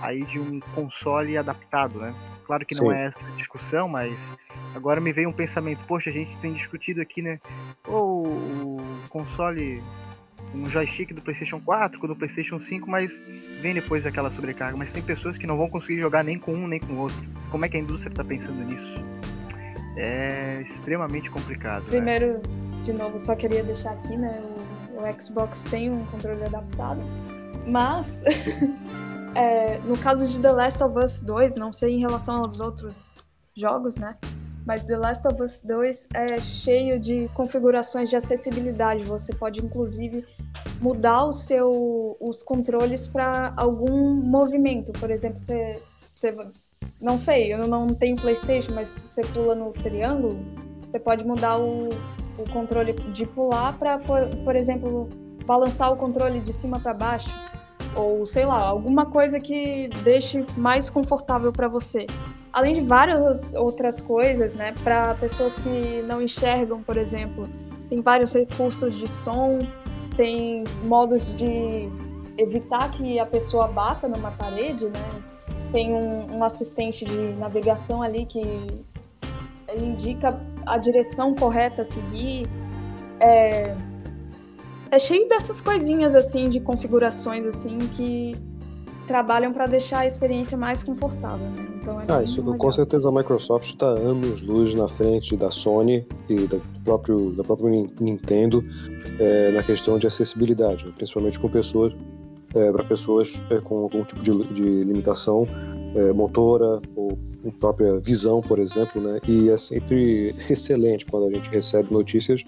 aí de um console adaptado, né? Claro que não Sim. é essa discussão, mas agora me veio um pensamento, poxa, a gente tem discutido aqui, né? Ou o console, um joystick do PlayStation 4, com do PlayStation 5, mas vem depois aquela sobrecarga. Mas tem pessoas que não vão conseguir jogar nem com um nem com o outro. Como é que a indústria está pensando nisso? É extremamente complicado. Né? Primeiro, né? de novo, só queria deixar aqui, né? O, o Xbox tem um controle adaptado, mas É, no caso de The Last of Us 2, não sei em relação aos outros jogos, né? Mas The Last of Us 2 é cheio de configurações de acessibilidade. Você pode, inclusive, mudar o seu, os controles para algum movimento. Por exemplo, você, você. Não sei, eu não tenho PlayStation, mas você pula no triângulo, você pode mudar o, o controle de pular para, por, por exemplo, balançar o controle de cima para baixo ou sei lá, alguma coisa que deixe mais confortável para você. Além de várias outras coisas, né, para pessoas que não enxergam, por exemplo, tem vários recursos de som, tem modos de evitar que a pessoa bata numa parede, né? Tem um, um assistente de navegação ali que indica a direção correta a seguir. É, é cheio dessas coisinhas assim de configurações assim que trabalham para deixar a experiência mais confortável. Né? Então é ah, isso com certeza a Microsoft está anos luz na frente da Sony e da próprio da própria Nintendo é, na questão de acessibilidade, né? principalmente com pessoas é, para pessoas é, com algum tipo de, de limitação é, motora ou própria visão, por exemplo, né? E é sempre excelente quando a gente recebe notícias,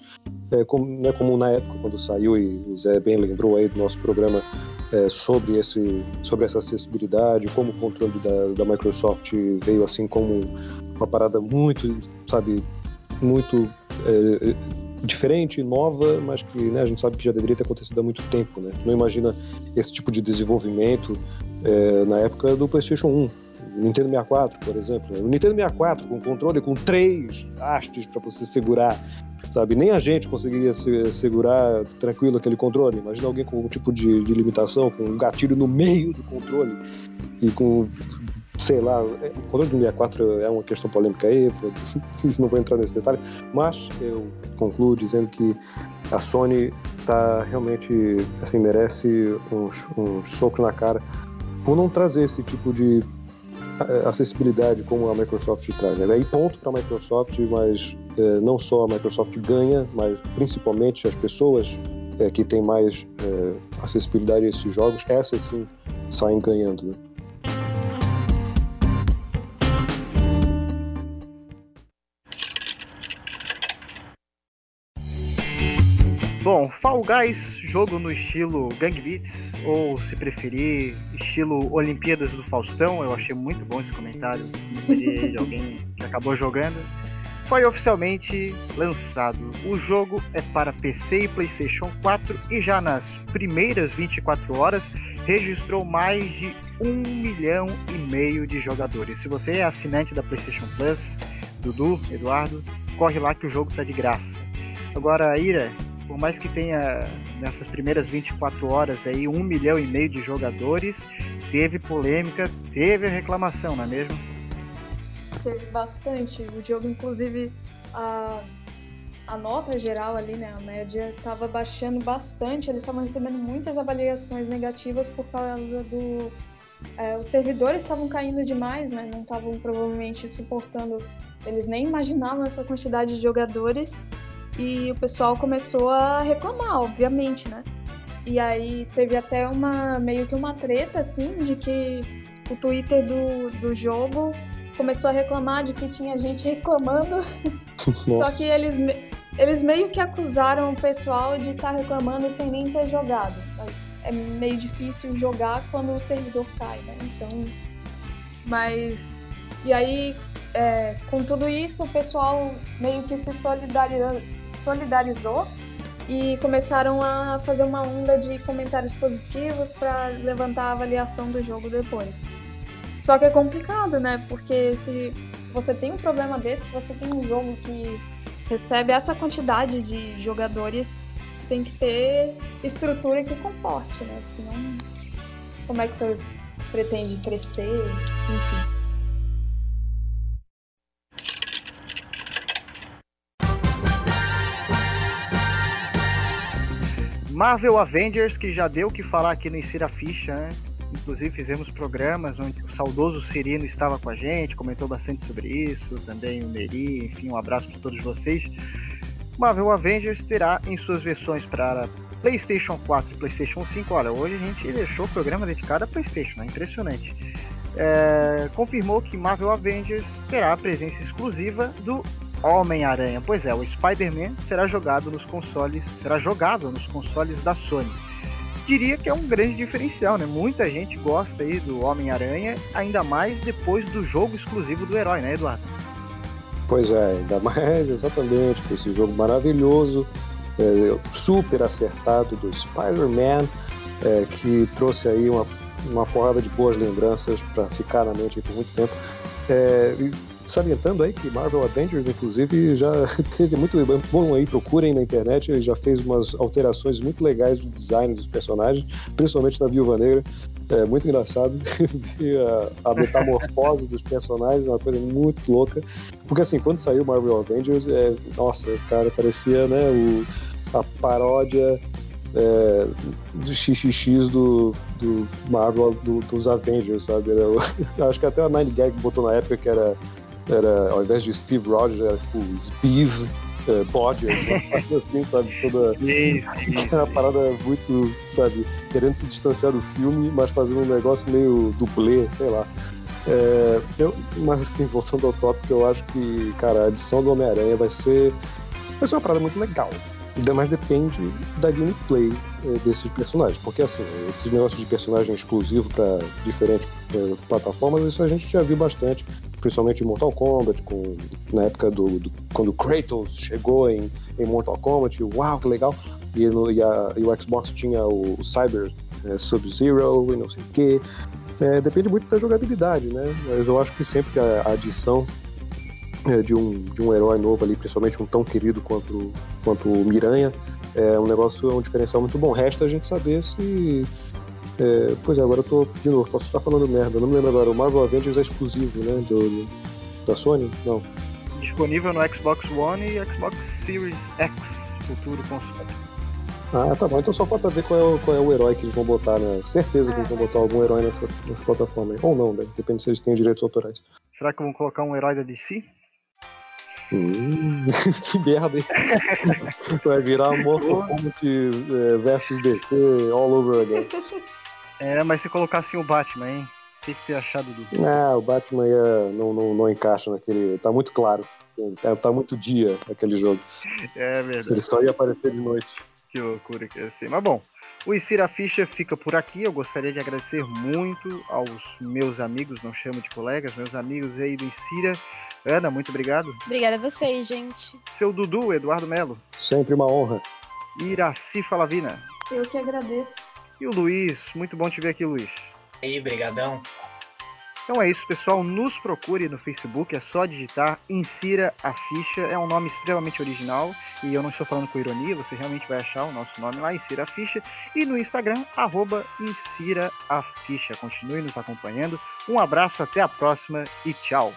é, como, né, como na época quando saiu e o Zé bem lembrou aí do nosso programa é, sobre esse sobre essa acessibilidade, como o controle da, da Microsoft veio assim como uma parada muito, sabe, muito é, diferente, nova, mas que né, a gente sabe que já deveria ter acontecido há muito tempo. Né? Não imagina esse tipo de desenvolvimento é, na época do PlayStation 1. Nintendo 64, por exemplo. O Nintendo 64 com controle com três hastes para você segurar sabe? Nem a gente conseguiria se, segurar tranquilo aquele controle. Imagina alguém com algum tipo de, de limitação, com um gatilho no meio do controle e com sei lá, é, o controle do 64 é uma questão polêmica aí, não vou entrar nesse detalhe, mas eu concluo dizendo que a Sony tá realmente, assim, merece uns, uns socos na cara por não trazer esse tipo de acessibilidade como a Microsoft traz. E ponto para a Microsoft, mas é, não só a Microsoft ganha, mas principalmente as pessoas é, que têm mais é, acessibilidade a esses jogos, essas sim saem ganhando. Né? Fall Guys, jogo no estilo Gang Beats, ou se preferir, estilo Olimpíadas do Faustão, eu achei muito bom esse comentário de alguém que acabou jogando. Foi oficialmente lançado. O jogo é para PC e PlayStation 4 e já nas primeiras 24 horas registrou mais de um milhão e meio de jogadores. Se você é assinante da PlayStation Plus, Dudu, Eduardo, corre lá que o jogo está de graça. Agora, Ira, por mais que tenha nessas primeiras 24 horas aí um milhão e meio de jogadores, teve polêmica, teve reclamação, não é mesmo? Teve bastante. O jogo, inclusive, a, a nota geral ali, né, a média, estava baixando bastante. Eles estavam recebendo muitas avaliações negativas por causa do. É, os servidores estavam caindo demais, né? Não estavam provavelmente suportando. Eles nem imaginavam essa quantidade de jogadores e o pessoal começou a reclamar, obviamente, né? E aí teve até uma meio que uma treta, assim, de que o Twitter do, do jogo começou a reclamar de que tinha gente reclamando. Só que eles, eles meio que acusaram o pessoal de estar tá reclamando sem nem ter jogado. Mas é meio difícil jogar quando o servidor cai, né? Então. Mas. E aí, é, com tudo isso, o pessoal meio que se solidarizou, solidarizou e começaram a fazer uma onda de comentários positivos para levantar a avaliação do jogo depois. Só que é complicado, né? Porque se você tem um problema desse, se você tem um jogo que recebe essa quantidade de jogadores, você tem que ter estrutura que comporte, né? Senão, como é que você pretende crescer? Enfim. Marvel Avengers, que já deu o que falar aqui no Insira Ficha, né? Inclusive fizemos programas onde o saudoso Cirino estava com a gente, comentou bastante sobre isso, também o Meri, enfim, um abraço para todos vocês. Marvel Avengers terá em suas versões para PlayStation 4 e PlayStation 5. Olha, hoje a gente deixou o programa dedicado a PlayStation, é impressionante. É, confirmou que Marvel Avengers terá a presença exclusiva do Homem-Aranha. Pois é, o Spider-Man será jogado nos consoles, será jogável nos consoles da Sony. Diria que é um grande diferencial, né? Muita gente gosta aí do Homem-Aranha, ainda mais depois do jogo exclusivo do herói, né, Eduardo? Pois é, ainda mais exatamente com esse jogo maravilhoso, é, super acertado do Spider-Man, é, que trouxe aí uma, uma porrada de boas lembranças para ficar na mente por muito tempo. É, salientando aí que Marvel Avengers, inclusive, já teve muito bom aí, procurem na internet, ele já fez umas alterações muito legais do design dos personagens, principalmente na Viúva Negra. É muito engraçado ver a, a metamorfose dos personagens, uma coisa muito louca. Porque assim, quando saiu Marvel Avengers, é, nossa, cara, parecia né, o, a paródia é, do XXX do, do Marvel, do, dos Avengers, sabe? Era, acho que até a Nine Gag botou na época que era era, ao invés de Steve Rogers, era tipo Steve uh, Bodgers, assim, sabe? Toda sim, sim. uma parada muito, sabe, querendo se distanciar do filme, mas fazendo um negócio meio dublê, sei lá. É, eu, mas assim, voltando ao tópico, eu acho que, cara, a edição do Homem-Aranha vai ser, vai ser uma parada muito legal. Ainda mais depende da gameplay é, desses personagens. Porque assim, esses negócios de personagem exclusivo para diferentes é, plataformas, isso a gente já viu bastante principalmente em Mortal Kombat, com, na época do, do quando Kratos chegou em, em Mortal Kombat, uau, que legal! E, no, e, a, e o Xbox tinha o Cyber é, Sub-Zero e não sei o quê. É, depende muito da jogabilidade, né? Mas eu acho que sempre a, a adição é, de, um, de um herói novo ali, principalmente um tão querido quanto, quanto o Miranha, é um negócio, é um diferencial muito bom. Resta a gente saber se. É, pois é, agora eu tô, de novo, posso estar falando merda, não me lembro agora. O Marvel Avengers é exclusivo, né? Do, da Sony? Não. Disponível no Xbox One e Xbox Series X, futuro console. Ah, tá bom. Então só falta ver qual é, o, qual é o herói que eles vão botar, né? Certeza que eles vão botar algum herói nessa, nessa plataforma aí. Ou não, né? Depende se eles têm direitos autorais. Será que vão colocar um herói da DC? Hum, que merda, hein? Vai virar Mortal Kombat é, versus DC all over again. É, mas se colocassem o Batman, hein? O que, que você achado do. Ah, o Batman ia, não, não, não encaixa naquele. Tá muito claro. Tá, tá muito dia aquele jogo. É verdade. Ele só ia aparecer de noite. Que loucura que ia ser. Mas bom, o Insira Ficha fica por aqui. Eu gostaria de agradecer muito aos meus amigos, não chamo de colegas, meus amigos aí do Insira. Ana, muito obrigado. Obrigada a vocês, gente. Seu Dudu, Eduardo Melo. Sempre uma honra. Iraci Falavina. Eu que agradeço. E o Luiz, muito bom te ver aqui, Luiz. E aí, brigadão. Então é isso, pessoal. Nos procure no Facebook, é só digitar Insira a Ficha. É um nome extremamente original e eu não estou falando com ironia, você realmente vai achar o nosso nome lá, Insira a Ficha. E no Instagram, arroba Insira a Ficha. Continue nos acompanhando. Um abraço, até a próxima e tchau.